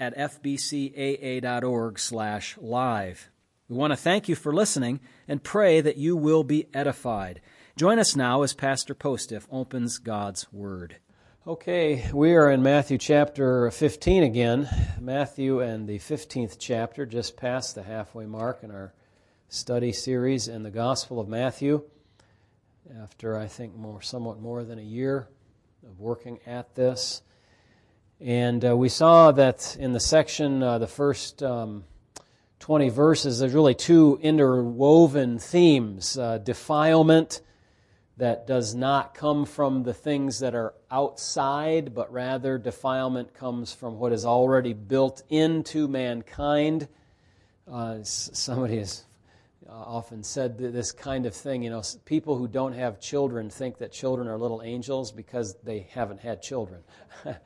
at fbcaa.org slash live. We want to thank you for listening and pray that you will be edified. Join us now as Pastor Postiff opens God's Word. Okay, we are in Matthew chapter 15 again. Matthew and the 15th chapter, just past the halfway mark in our study series in the Gospel of Matthew. After, I think, more, somewhat more than a year of working at this. And uh, we saw that in the section, uh, the first um, 20 verses, there's really two interwoven themes uh, defilement that does not come from the things that are outside, but rather defilement comes from what is already built into mankind. Uh, somebody has often said this kind of thing. You know, people who don't have children think that children are little angels because they haven't had children.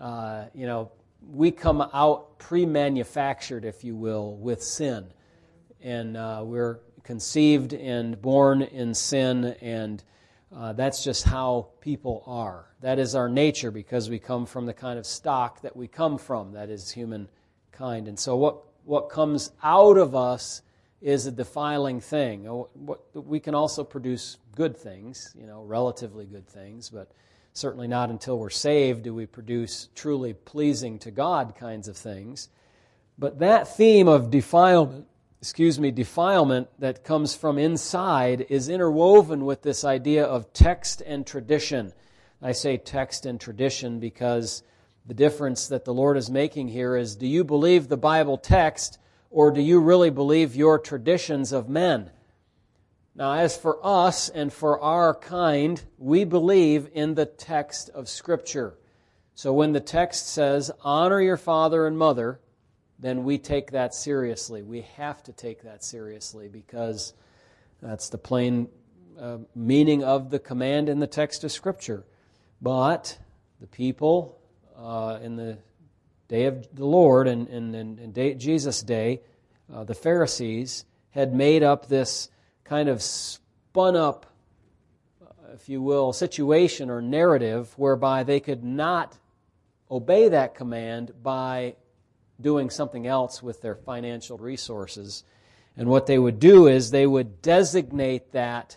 uh, you know, we come out pre manufactured, if you will, with sin. And uh, we're conceived and born in sin, and uh, that's just how people are. That is our nature because we come from the kind of stock that we come from, that is humankind. And so, what, what comes out of us is a defiling thing. We can also produce good things, you know, relatively good things, but Certainly not until we're saved do we produce truly pleasing to God kinds of things. But that theme of defilement, excuse me, defilement that comes from inside is interwoven with this idea of text and tradition. I say text and tradition because the difference that the Lord is making here is do you believe the Bible text or do you really believe your traditions of men? Now, as for us and for our kind, we believe in the text of Scripture. So when the text says, honor your father and mother, then we take that seriously. We have to take that seriously because that's the plain uh, meaning of the command in the text of Scripture. But the people uh, in the day of the Lord and in Jesus' day, uh, the Pharisees, had made up this kind of spun up, if you will, situation or narrative whereby they could not obey that command by doing something else with their financial resources. And what they would do is they would designate that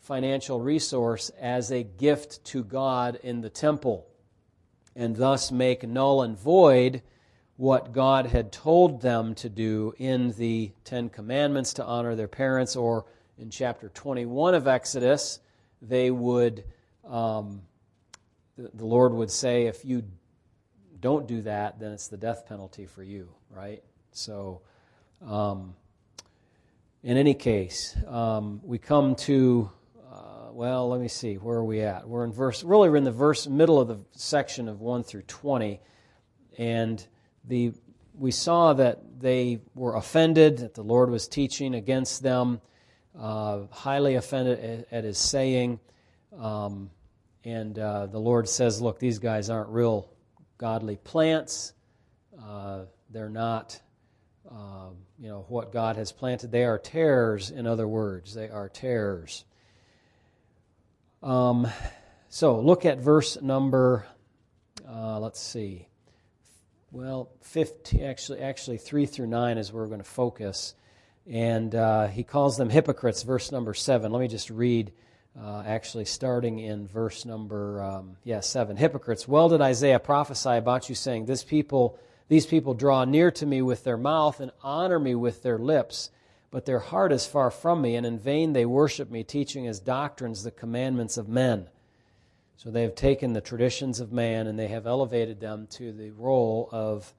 financial resource as a gift to God in the temple and thus make null and void what God had told them to do in the Ten Commandments to honor their parents, or in chapter 21 of Exodus, they would, um, the, Lord would say, if you don't do that, then it's the death penalty for you, right? So, um, in any case, um, we come to, uh, well, let me see, where are we at? We're in verse, really, we're in the verse, middle of the section of 1 through 20, and the, we saw that they were offended, that the Lord was teaching against them, uh, highly offended at, at his saying. Um, and uh, the Lord says, Look, these guys aren't real godly plants. Uh, they're not, um, you know, what God has planted. They are tares, in other words. They are tares. Um, so look at verse number, uh, let's see, well, 15, actually, actually 3 through 9 is where we're going to focus. And uh, he calls them hypocrites, verse number 7. Let me just read, uh, actually, starting in verse number, um, yeah, 7. Hypocrites, well did Isaiah prophesy about you, saying, This people, These people draw near to me with their mouth and honor me with their lips, but their heart is far from me, and in vain they worship me, teaching as doctrines the commandments of men. So they have taken the traditions of man and they have elevated them to the role of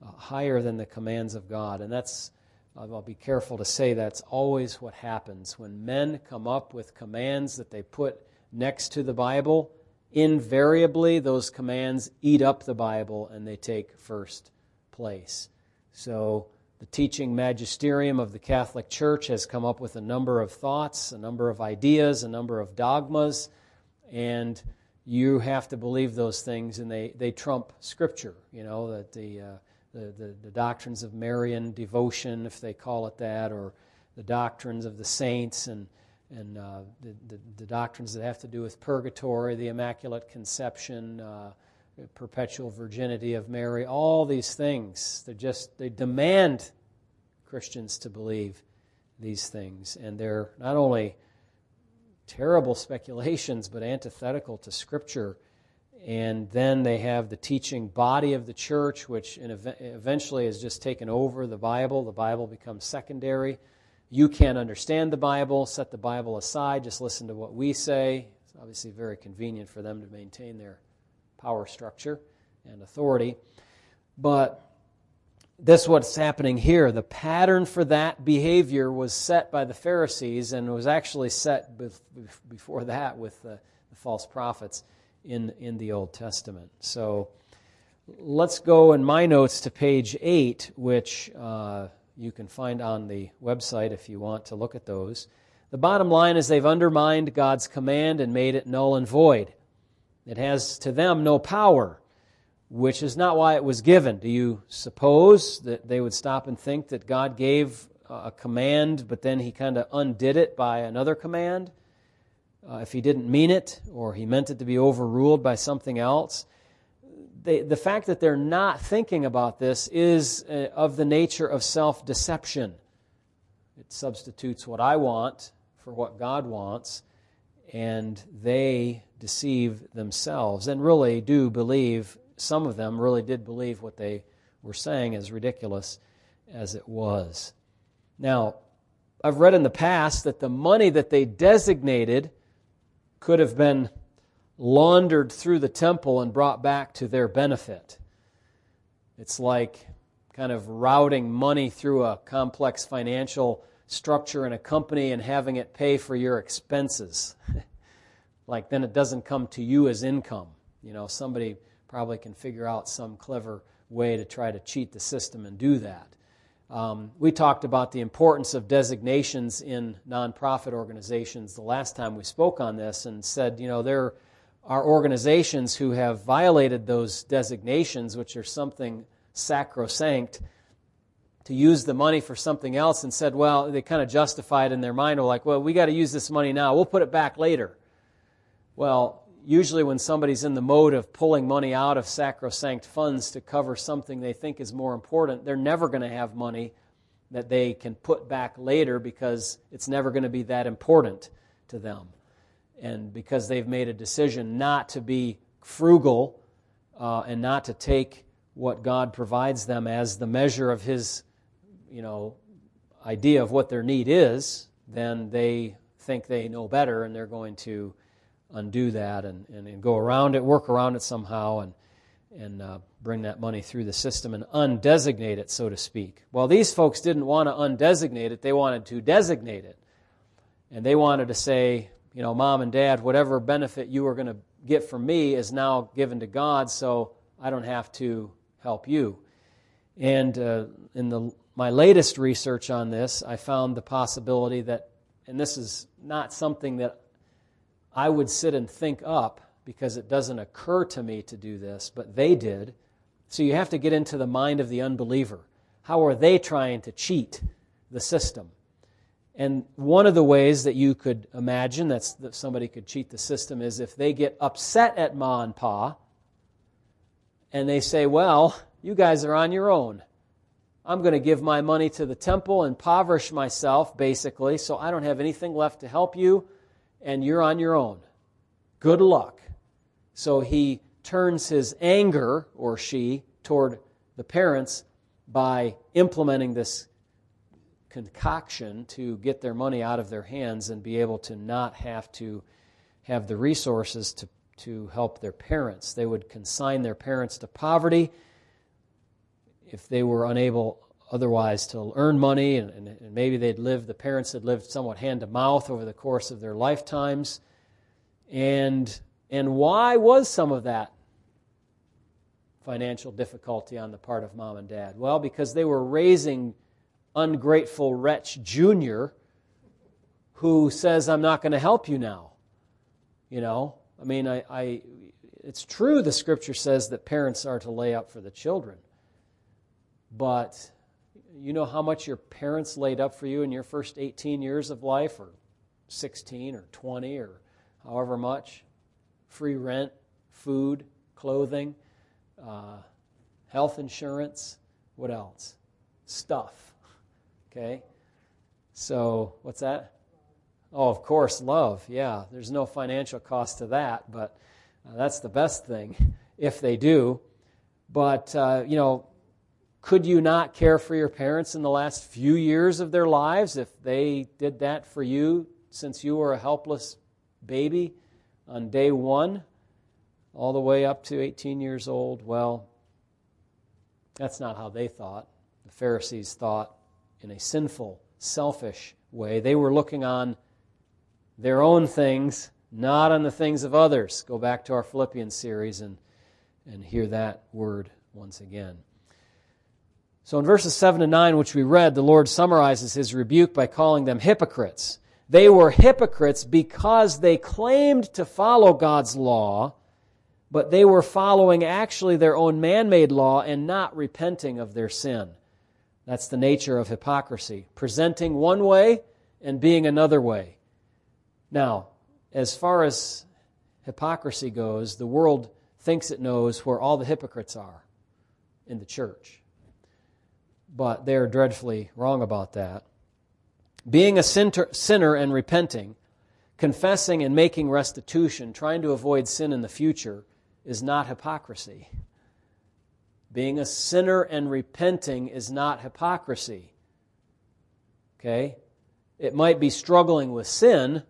uh, higher than the commands of God. And that's, I'll be careful to say, that's always what happens. When men come up with commands that they put next to the Bible, invariably those commands eat up the Bible and they take first place. So the teaching magisterium of the Catholic Church has come up with a number of thoughts, a number of ideas, a number of dogmas, and you have to believe those things, and they, they trump Scripture. You know, that the, uh, the, the, the, doctrines of Marian devotion, if they call it that, or the doctrines of the saints, and, and uh, the, the, the, doctrines that have to do with purgatory, the Immaculate Conception, uh, perpetual virginity of Mary, all these things. They just they demand Christians to believe these things, and they're not only terrible speculations, but antithetical to Scripture. And then they have the teaching body of the church, which eventually has just taken over the Bible. The Bible becomes secondary. You can't understand the Bible, set the Bible aside, just listen to what we say. It's obviously very convenient for them to maintain their power structure and authority. But this what's happening here. The pattern for that behavior was set by the Pharisees and was actually set before that with the, the false prophets in, in the Old Testament. So let's go in my notes to page 8, which uh, you can find on the website if you want to look at those. The bottom line is they've undermined God's command and made it null and void. It has to them no power which is not why it was given. Do you suppose that they would stop and think that God gave a command, but then he kind of undid it by another command? Uh, if he didn't mean it, or he meant it to be overruled by something else? They, the fact that they're not thinking about this is uh, of the nature of self deception. It substitutes what I want for what God wants, and they deceive themselves and really do believe some of them really did believe what they were saying, as ridiculous as it was. Now, I've read in the past that the money that they designated could have been laundered through the temple and brought back to their benefit. It's like kind of routing money through a complex financial structure in a company and having it pay for your expenses. like then it doesn't come to you as income. You know, somebody probably can figure out some clever way to try to cheat the system and do that. Um, we talked about the importance of designations in nonprofit organizations the last time we spoke on this and said, you know, there are organizations who have violated those designations, which are something sacrosanct, to use the money for something else and said, well, they kind of justified in their mind, were like, well, we got to use this money now. We'll put it back later. Well, usually when somebody's in the mode of pulling money out of sacrosanct funds to cover something they think is more important, they're never going to have money that they can put back later because it's never going to be that important to them. And because they've made a decision not to be frugal uh, and not to take what God provides them as the measure of His, you know, idea of what their need is, then they think they know better and they're going to undo that and, and, and, go around it, work around it somehow, and, and uh, bring that money through the system and undesignate it, so to speak. Well, these folks didn't want to undesignate it, they wanted to designate it. And they wanted to say, you know, mom and dad, whatever benefit you are going to get from me is now given to God, so I don't have to help you. And uh, in the, my latest research on this, I found the possibility that, and this is not something that I would sit and think up because it doesn't occur to me to do this, but they did. So you have to get into the mind of the unbeliever. How are they trying to cheat the system? And one of the ways that you could imagine that somebody could cheat the system is if they get upset at Ma and Pa and they say, Well, you guys are on your own. I'm going to give my money to the temple, impoverish myself, basically, so I don't have anything left to help you and you're on your own. Good luck. So he turns his anger, or she, toward the parents by implementing this concoction to get their money out of their hands and be able to not have to have the resources to, to help their parents. They would consign their parents to poverty if they were unable otherwise to earn money, and, and, and, maybe they'd lived, the parents had lived somewhat hand to mouth over the course of their lifetimes. And, and why was some of that financial difficulty on the part of mom and dad? Well, because they were raising ungrateful wretch junior who says, I'm not going to help you now. You know, I mean, I, I, it's true the scripture says that parents are to lay up for the children. But you know how much your parents laid up for you in your first 18 years of life, or 16, or 20, or however much? Free rent, food, clothing, uh, health insurance. What else? Stuff. Okay? So, what's that? Oh, of course, love. Yeah, there's no financial cost to that, but uh, that's the best thing if they do. But, uh, you know, could you not care for your parents in the last few years of their lives if they did that for you since you were a helpless baby on day one, all the way up to 18 years old? Well, that's not how they thought. The Pharisees thought in a sinful, selfish way. They were looking on their own things, not on the things of others. Go back to our Philippians series and, and hear that word once again. So in verses 7 to 9, which we read, the Lord summarizes his rebuke by calling them hypocrites. They were hypocrites because they claimed to follow God's law, but they were following actually their own man made law and not repenting of their sin. That's the nature of hypocrisy presenting one way and being another way. Now, as far as hypocrisy goes, the world thinks it knows where all the hypocrites are in the church but they're dreadfully wrong about that. Being a sinner and repenting, confessing and making restitution, trying to avoid sin in the future, is not hypocrisy. Being a sinner and repenting is not hypocrisy. Okay? It might be struggling with sin.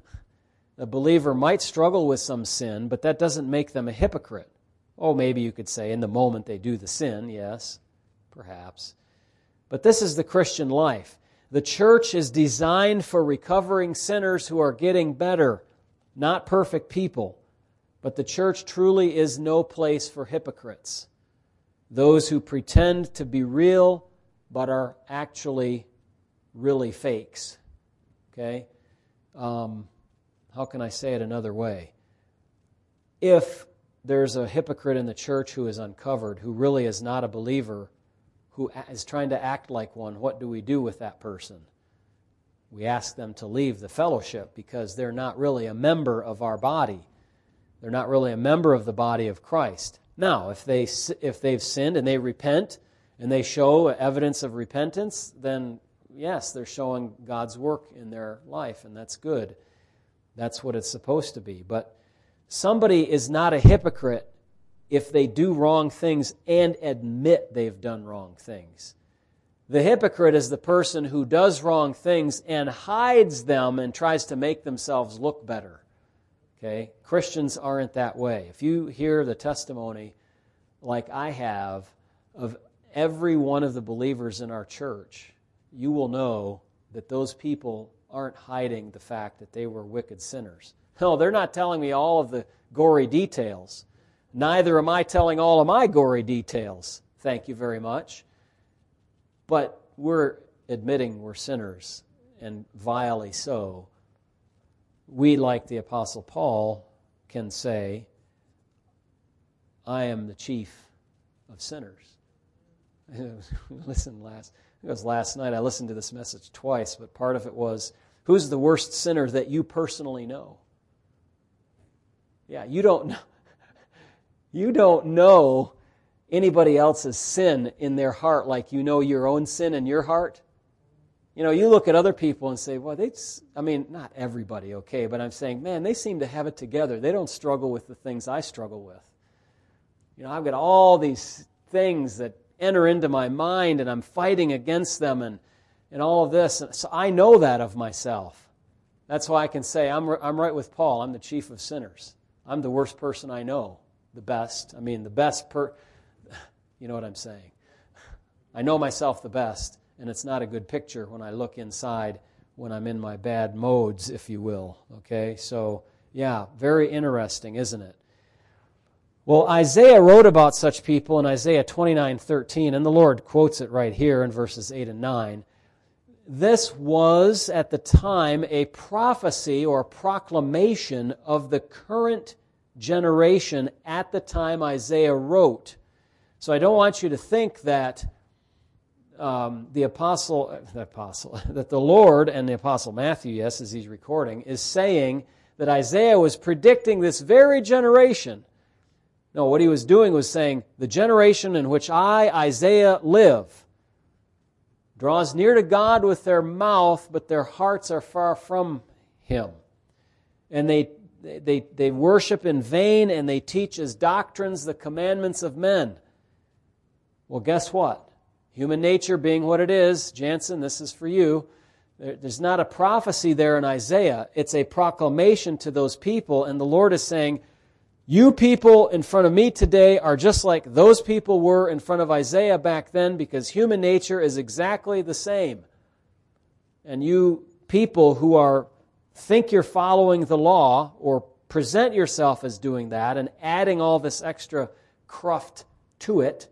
A believer might struggle with some sin, but that doesn't make them a hypocrite. Oh, maybe you could say in the moment they do the sin, yes, perhaps. But this is the Christian life. The church is designed for recovering sinners who are getting better, not perfect people. But the church truly is no place for hypocrites. Those who pretend to be real but are actually really fakes. Okay? Um, how can I say it another way? If there's a hypocrite in the church who is uncovered, who really is not a believer, who is trying to act like one, what do we do with that person? We ask them to leave the fellowship because they're not really a member of our body. They're not really a member of the body of Christ. Now, if, they, if they've sinned and they repent and they show evidence of repentance, then yes, they're showing God's work in their life, and that's good. That's what it's supposed to be. But somebody is not a hypocrite if they do wrong things and admit they've done wrong things. The hypocrite is the person who does wrong things and hides them and tries to make themselves look better. Okay? Christians aren't that way. If you hear the testimony like I have of every one of the believers in our church, you will know that those people aren't hiding the fact that they were wicked sinners. No, they're not telling me all of the gory details. Neither am I telling all of my gory details. Thank you very much. But we're admitting we're sinners, and vilely so. We, like the Apostle Paul, can say, I am the chief of sinners. Listen, last was last night. I listened to this message twice, but part of it was, who's the worst sinner that you personally know? Yeah, you don't know. You don't know anybody else's sin in their heart like you know your own sin in your heart. You know, you look at other people and say, well, they, I mean, not everybody, okay, but I'm saying, man, they seem to have it together. They don't struggle with the things I struggle with. You know, I've got all these things that enter into my mind and I'm fighting against them and, and all of this. So I know that of myself. That's why I can say, I'm, I'm right with Paul. I'm the chief of sinners. I'm the worst person I know the best. I mean, the best per. You know what I'm saying? I know myself the best, and it's not a good picture when I look inside when I'm in my bad modes, if you will. Okay? So, yeah, very interesting, isn't it? Well, Isaiah wrote about such people in Isaiah 29:13, and the Lord quotes it right here in verses 8 and 9. this was at the time a prophecy or proclamation of the current generation at the time Isaiah wrote. So I don't want you to think that um, the apostle, the apostle, that the Lord and the apostle Matthew, yes, as he's recording, is saying that Isaiah was predicting this very generation. No, what he was doing was saying, the generation in which I, Isaiah, live, draws near to God with their mouth, but their hearts are far from him. And they, they, worship in vain and they teach as doctrines the commandments of men. Well, guess what? Human nature being what it is, Jansen, this is for you. There's not a prophecy there in Isaiah. It's a proclamation to those people, and the Lord is saying, You people in front of me today are just like those people were in front of Isaiah back then because human nature is exactly the same. And you people who are think you're following the law or present yourself as doing that and adding all this extra cruft to it,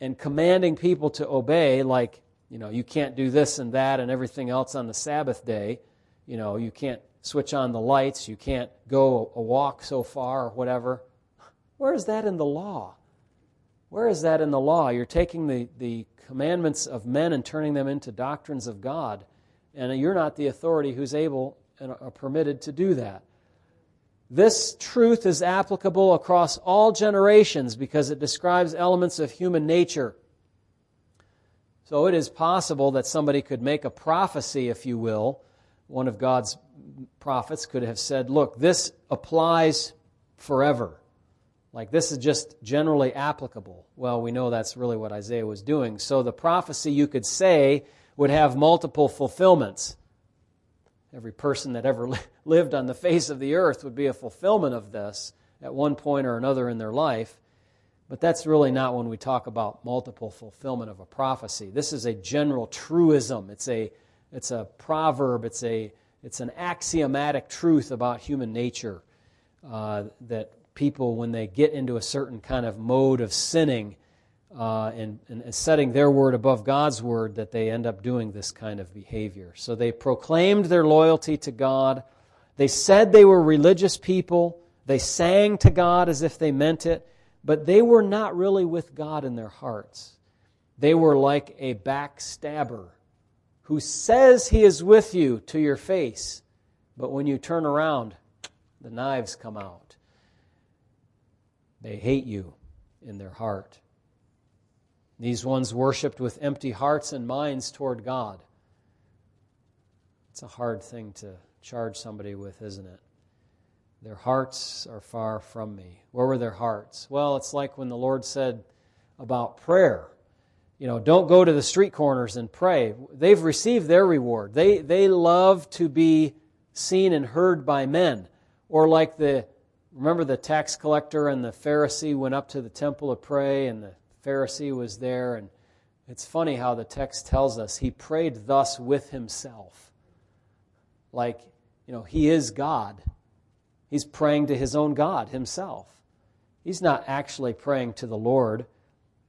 and commanding people to obey, like, you know, you can't do this and that and everything else on the Sabbath day. You know, you can't switch on the lights, you can't go a walk so far or whatever. Where is that in the law? Where is that in the law? You're taking the, the commandments of men and turning them into doctrines of God, and you're not the authority who's able and are permitted to do that. This truth is applicable across all generations because it describes elements of human nature. So it is possible that somebody could make a prophecy, if you will. One of God's prophets could have said, Look, this applies forever. Like this is just generally applicable. Well, we know that's really what Isaiah was doing. So the prophecy, you could say, would have multiple fulfillments. Every person that ever lived on the face of the earth would be a fulfillment of this at one point or another in their life. But that's really not when we talk about multiple fulfillment of a prophecy. This is a general truism. It's a, it's a proverb. It's, a, it's an axiomatic truth about human nature uh, that people, when they get into a certain kind of mode of sinning, uh, and, and setting their word above God's word that they end up doing this kind of behavior. So they proclaimed their loyalty to God. They said they were religious people. They sang to God as if they meant it, but they were not really with God in their hearts. They were like a backstabber who says he is with you to your face, but when you turn around, the knives come out. They hate you in their heart. These ones worshiped with empty hearts and minds toward God. It's a hard thing to charge somebody with, isn't it? Their hearts are far from me. Where were their hearts? Well, it's like when the Lord said about prayer. You know, don't go to the street corners and pray. They've received their reward. They, they love to be seen and heard by men. Or like the, remember the tax collector and the Pharisee went up to the temple to pray, and the Pharisee was there, and it's funny how the text tells us he prayed thus with himself. Like, you know, he is God. He's praying to his own God himself. He's not actually praying to the Lord,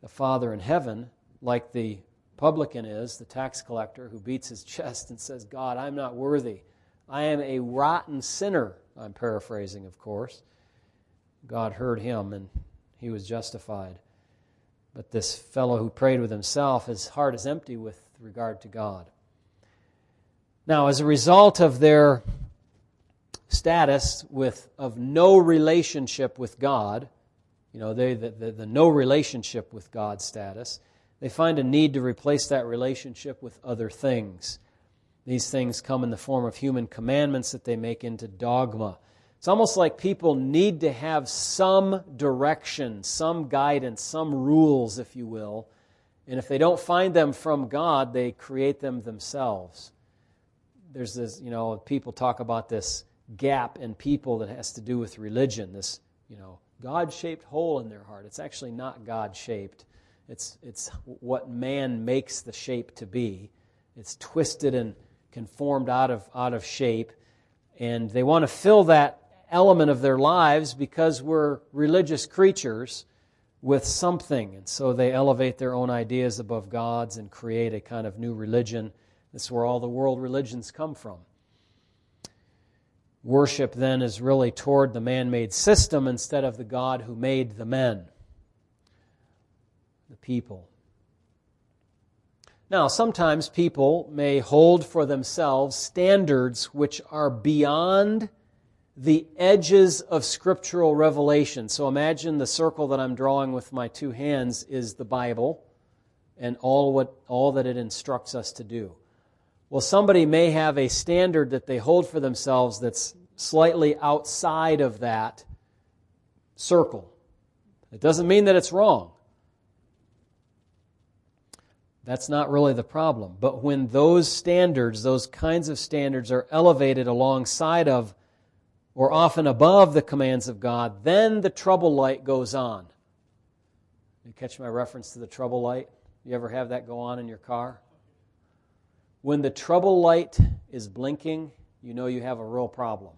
the Father in heaven, like the publican is, the tax collector who beats his chest and says, God, I'm not worthy. I am a rotten sinner. I'm paraphrasing, of course. God heard him and he was justified. But this fellow who prayed with himself, his heart is empty with regard to God. Now, as a result of their status with of no relationship with God, you know, they, the, the, the no relationship with God status, they find a need to replace that relationship with other things. These things come in the form of human commandments that they make into dogma. It's almost like people need to have some direction, some guidance, some rules, if you will. And if they don't find them from God, they create them themselves. There's this, you know, people talk about this gap in people that has to do with religion, this, you know, God shaped hole in their heart. It's actually not God shaped, it's, it's what man makes the shape to be. It's twisted and conformed out of, out of shape. And they want to fill that element of their lives because we're religious creatures with something. And so they elevate their own ideas above God's and create a kind of new religion That's where all the world religions come from. Worship then is really toward the man made system instead of the God who made the men, the people. Now, sometimes people may hold for themselves standards which are beyond the edges of scriptural revelation. So imagine the circle that I'm drawing with my two hands is the Bible and all, what, all that it instructs us to do. Well, somebody may have a standard that they hold for themselves that's slightly outside of that circle. It doesn't mean that it's wrong. That's not really the problem. But when those standards, those kinds of standards, are elevated alongside of or often above the commands of God, then the trouble light goes on. You catch my reference to the trouble light? You ever have that go on in your car? When the trouble light is blinking, you know you have a real problem.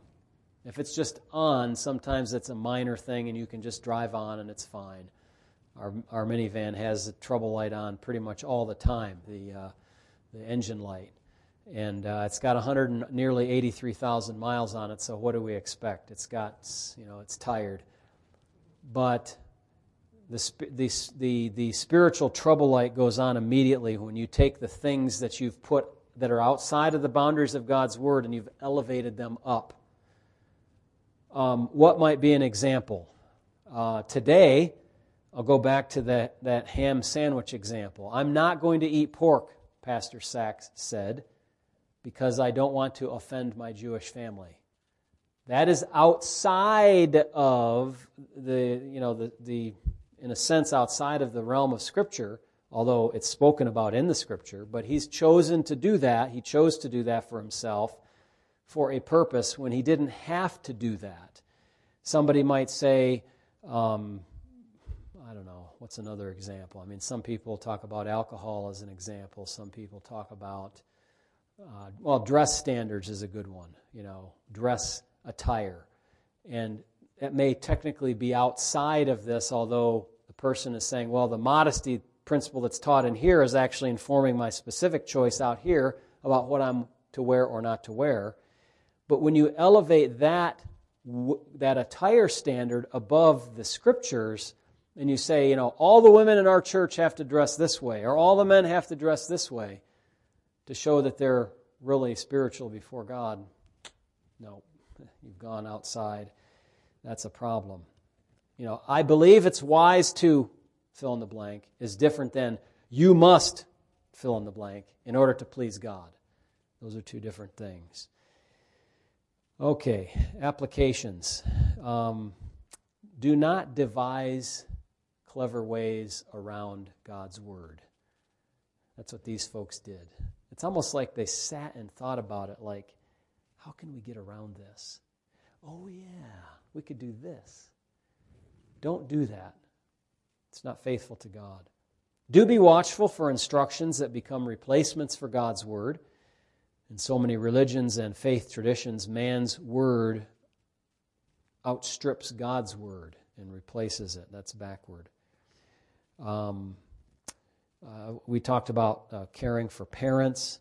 If it's just on, sometimes it's a minor thing and you can just drive on and it's fine. Our, our minivan has the trouble light on pretty much all the time, the, uh, the engine light. And uh, it's got 100 nearly 83,000 miles on it, so what do we expect? It's got, you know, it's tired. But the, the, the, the spiritual trouble light goes on immediately when you take the things that you've put that are outside of the boundaries of God's Word and you've elevated them up. Um, what might be an example? Uh, today, I'll go back to that, that ham sandwich example. I'm not going to eat pork, Pastor Sachs said, because I don't want to offend my Jewish family. That is outside of the, you know, the, the in a sense, outside of the realm of Scripture, although it's spoken about in the Scripture, but he's chosen to do that. He chose to do that for himself for a purpose when he didn't have to do that. Somebody might say, um, I don't know, what's another example? I mean, some people talk about alcohol as an example. Some people talk about, uh, well, dress standards is a good one, you know, dress attire. And it may technically be outside of this, although the person is saying, well, the modesty principle that's taught in here is actually informing my specific choice out here about what I'm to wear or not to wear. But when you elevate that, that attire standard above the scriptures, and you say, you know, all the women in our church have to dress this way, or all the men have to dress this way to show that they're really spiritual before God. No, you've gone outside. That's a problem. You know, I believe it's wise to fill in the blank is different than you must fill in the blank in order to please God. Those are two different things. Okay, applications. Um, do not devise clever ways around God's Word. That's what these folks did. It's almost like they sat and thought about it like, how can we get around this? Oh, yeah, we could do this. Don't do that. It's not faithful to God. Do be watchful for instructions that become replacements for God's Word. In so many religions and faith traditions, man's Word outstrips God's Word and replaces it. That's backward. Um, uh, we talked about uh, caring for parents.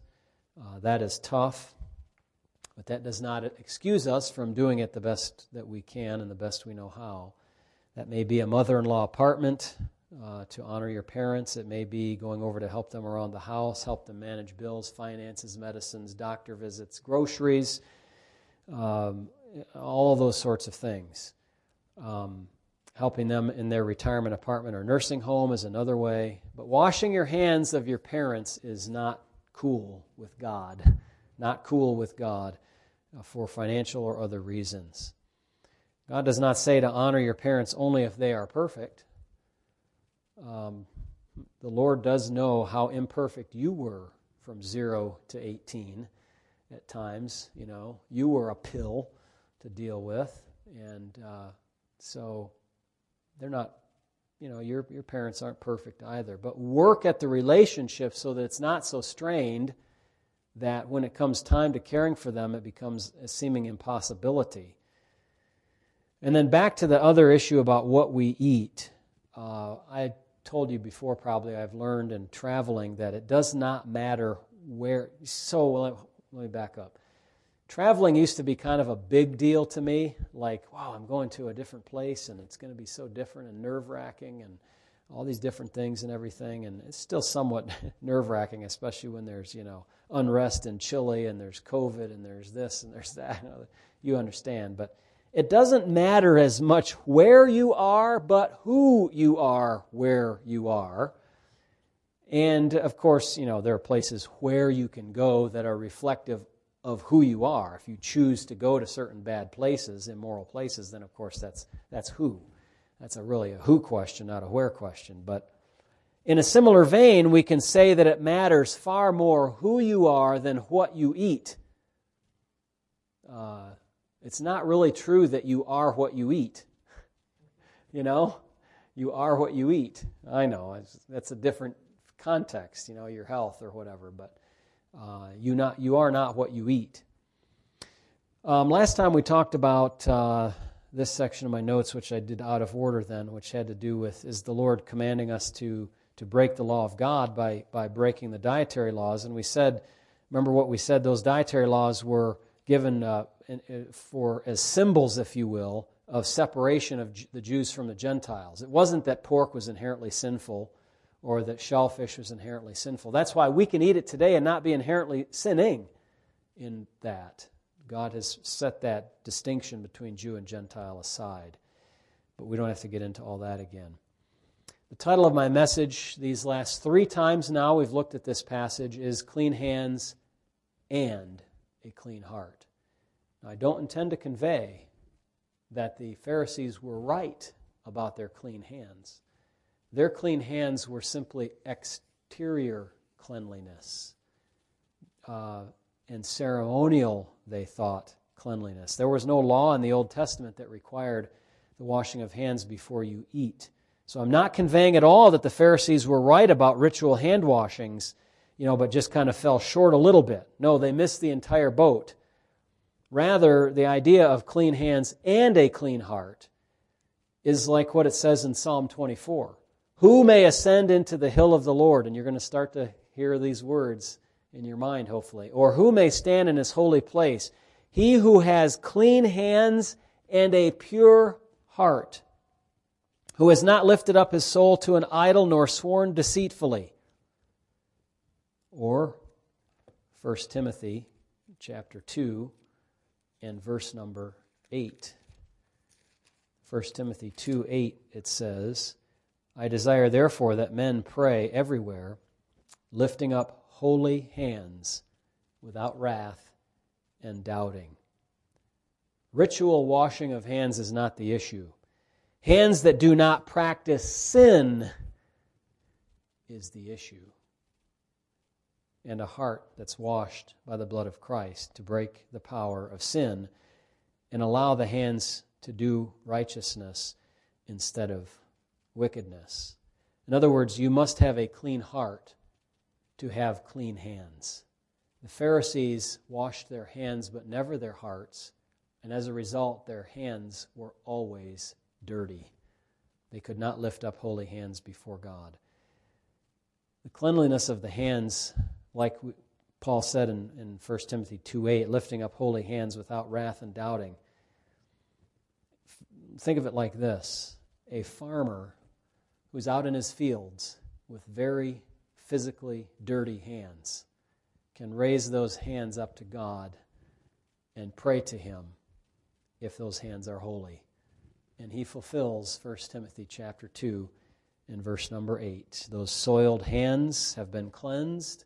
Uh, that is tough, but that does not excuse us from doing it the best that we can and the best we know how. That may be a mother in law apartment uh, to honor your parents. It may be going over to help them around the house, help them manage bills, finances, medicines, doctor visits, groceries, um, all those sorts of things. Um, Helping them in their retirement apartment or nursing home is another way. But washing your hands of your parents is not cool with God. Not cool with God uh, for financial or other reasons. God does not say to honor your parents only if they are perfect. Um, the Lord does know how imperfect you were from 0 to 18 at times. You know, you were a pill to deal with. And uh, so they're not, you know, your, your parents aren't perfect either. But work at the relationship so that it's not so strained that when it comes time to caring for them, it becomes a seeming impossibility. And then back to the other issue about what we eat. Uh, I told you before, probably, I've learned in traveling that it does not matter where. So let, let me back up. Traveling used to be kind of a big deal to me. Like, wow, I'm going to a different place and it's going to be so different and nerve wracking and all these different things and everything. And it's still somewhat nerve wracking, especially when there's, you know, unrest in Chile and there's COVID and there's this and there's that. You understand. But it doesn't matter as much where you are, but who you are where you are. And of course, you know, there are places where you can go that are reflective of who you are. If you choose to go to certain bad places, immoral places, then of course that's that's who. That's a really a who question, not a where question. But in a similar vein, we can say that it matters far more who you are than what you eat. Uh, it's not really true that you are what you eat. you know, you are what you eat. I know that's a different context. You know, your health or whatever, but uh, you not you are not what you eat. Um, last time we talked about. Uh, this section of my notes, which I did out of order then, which had to do with is the Lord commanding us to, to break the law of God by, by breaking the dietary laws. And we said, remember what we said, those dietary laws were given uh, for as symbols, if you will, of separation of the Jews from the Gentiles. It wasn't that pork was inherently sinful or that shellfish was inherently sinful. That's why we can eat it today and not be inherently sinning in that. God has set that distinction between Jew and Gentile aside. But we don't have to get into all that again. The title of my message, these last three times now we've looked at this passage, is Clean Hands and a Clean Heart. Now, I don't intend to convey that the Pharisees were right about their clean hands. Their clean hands were simply exterior cleanliness. Uh, and ceremonial, they thought, cleanliness. There was no law in the Old Testament that required the washing of hands before you eat. So I'm not conveying at all that the Pharisees were right about ritual hand washings, you know, but just kind of fell short a little bit. No, they missed the entire boat. Rather, the idea of clean hands and a clean heart is like what it says in Psalm 24. Who may ascend into the hill of the Lord? And you're going to start to hear these words in your mind, hopefully. Or who may stand in his holy place? He who has clean hands and a pure heart, who has not lifted up his soul to an idol nor sworn deceitfully. Or 1 Timothy chapter 2 and verse number 8. 1 Timothy 2 8, it says, I desire therefore that men pray everywhere, lifting up holy hands without wrath and doubting. Ritual washing of hands is not the issue. Hands that do not practice sin is the issue. And a heart that's washed by the blood of Christ to break the power of sin and allow the hands to do righteousness instead of wickedness. In other words, you must have a clean heart to have clean hands. The Pharisees washed their hands but never their hearts, and as a result, their hands were always dirty. They could not lift up holy hands before God. The cleanliness of the hands, like Paul said in, in 1 Timothy 2 8, lifting up holy hands without wrath and doubting. Think of it like this a farmer who's out in his fields with very physically dirty hands can raise those hands up to God and pray to Him if those hands are holy. And He fulfills 1 Timothy chapter 2 in verse number 8. Those soiled hands have been cleansed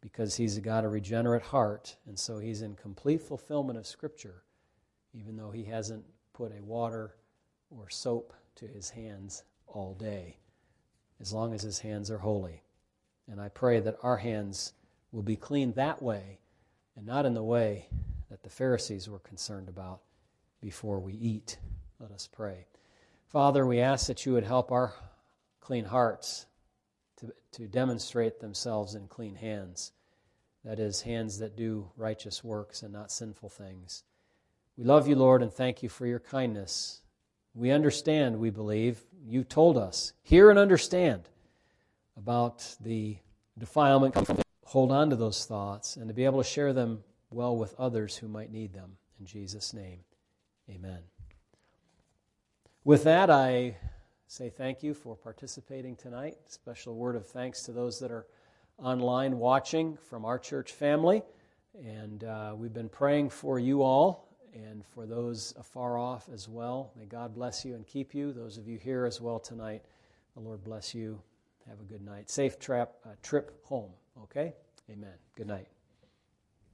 because He's got a regenerate heart, and so He's in complete fulfillment of Scripture, even though He hasn't put a water or soap to His hands all day, as long as His hands are holy. And I pray that our hands will be clean that way and not in the way that the Pharisees were concerned about before we eat. Let us pray. Father, we ask that you would help our clean hearts to, to demonstrate themselves in clean hands. That is, hands that do righteous works and not sinful things. We love you, Lord, and thank you for your kindness. We understand, we believe. You told us. Hear and understand about the defilement hold on to those thoughts and to be able to share them well with others who might need them. In Jesus' name, amen. With that, I say thank you for participating tonight. Special word of thanks to those that are online watching from our church family. And uh, we've been praying for you all and for those afar off as well. May God bless you and keep you. Those of you here as well tonight, the Lord bless you. Have a good night. Safe trap, uh, trip home, okay? Amen. Good night.